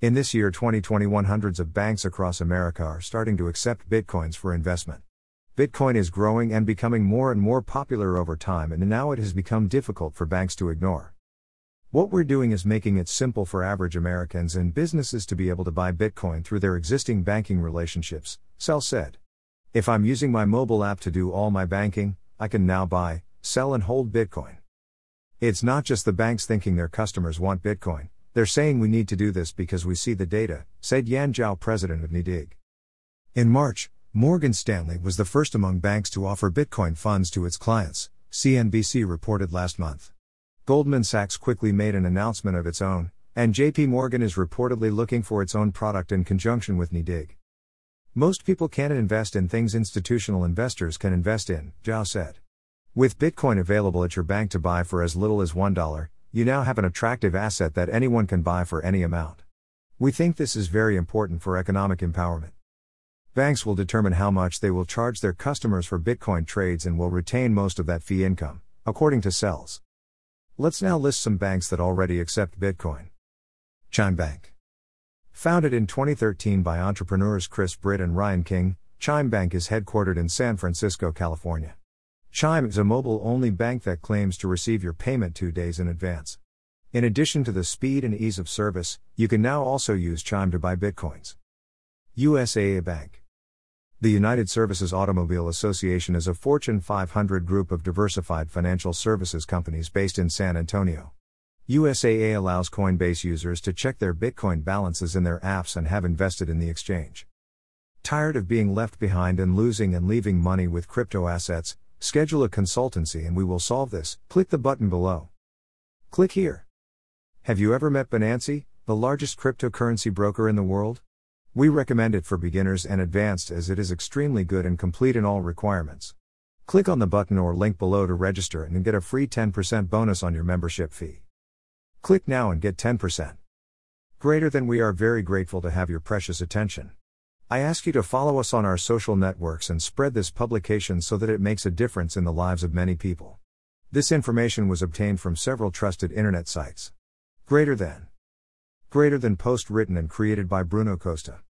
In this year 2021, hundreds of banks across America are starting to accept bitcoins for investment. Bitcoin is growing and becoming more and more popular over time, and now it has become difficult for banks to ignore. What we're doing is making it simple for average Americans and businesses to be able to buy Bitcoin through their existing banking relationships, Sell said. If I'm using my mobile app to do all my banking, I can now buy, sell, and hold Bitcoin. It's not just the banks thinking their customers want Bitcoin, they're saying we need to do this because we see the data, said Yan Zhao, president of NYDIG. In March, Morgan Stanley was the first among banks to offer Bitcoin funds to its clients, CNBC reported last month. Goldman Sachs quickly made an announcement of its own, and JP Morgan is reportedly looking for its own product in conjunction with NYDIG. Most people can't invest in things institutional investors can invest in, Zhao said. With Bitcoin available at your bank to buy for as little as $1, you now have an attractive asset that anyone can buy for any amount. We think this is very important for economic empowerment. Banks will determine how much they will charge their customers for Bitcoin trades and will retain most of that fee income, according to Sells. Let's now list some banks that already accept Bitcoin. Chime Bank. Founded in 2013 by entrepreneurs Chris Britt and Ryan King, Chime Bank is headquartered in San Francisco, California. Chime is a mobile only bank that claims to receive your payment two days in advance. In addition to the speed and ease of service, you can now also use Chime to buy bitcoins. USAA Bank. The United Services Automobile Association is a Fortune 500 group of diversified financial services companies based in San Antonio. USAA allows Coinbase users to check their Bitcoin balances in their apps and have invested in the exchange. Tired of being left behind and losing and leaving money with crypto assets? Schedule a consultancy and we will solve this. Click the button below. Click here. Have you ever met Binance, the largest cryptocurrency broker in the world? We recommend it for beginners and advanced as it is extremely good and complete in all requirements. Click on the button or link below to register and get a free 10% bonus on your membership fee. Click now and get 10%. Greater than we are very grateful to have your precious attention. I ask you to follow us on our social networks and spread this publication so that it makes a difference in the lives of many people. This information was obtained from several trusted internet sites. Greater than. Greater than post written and created by Bruno Costa.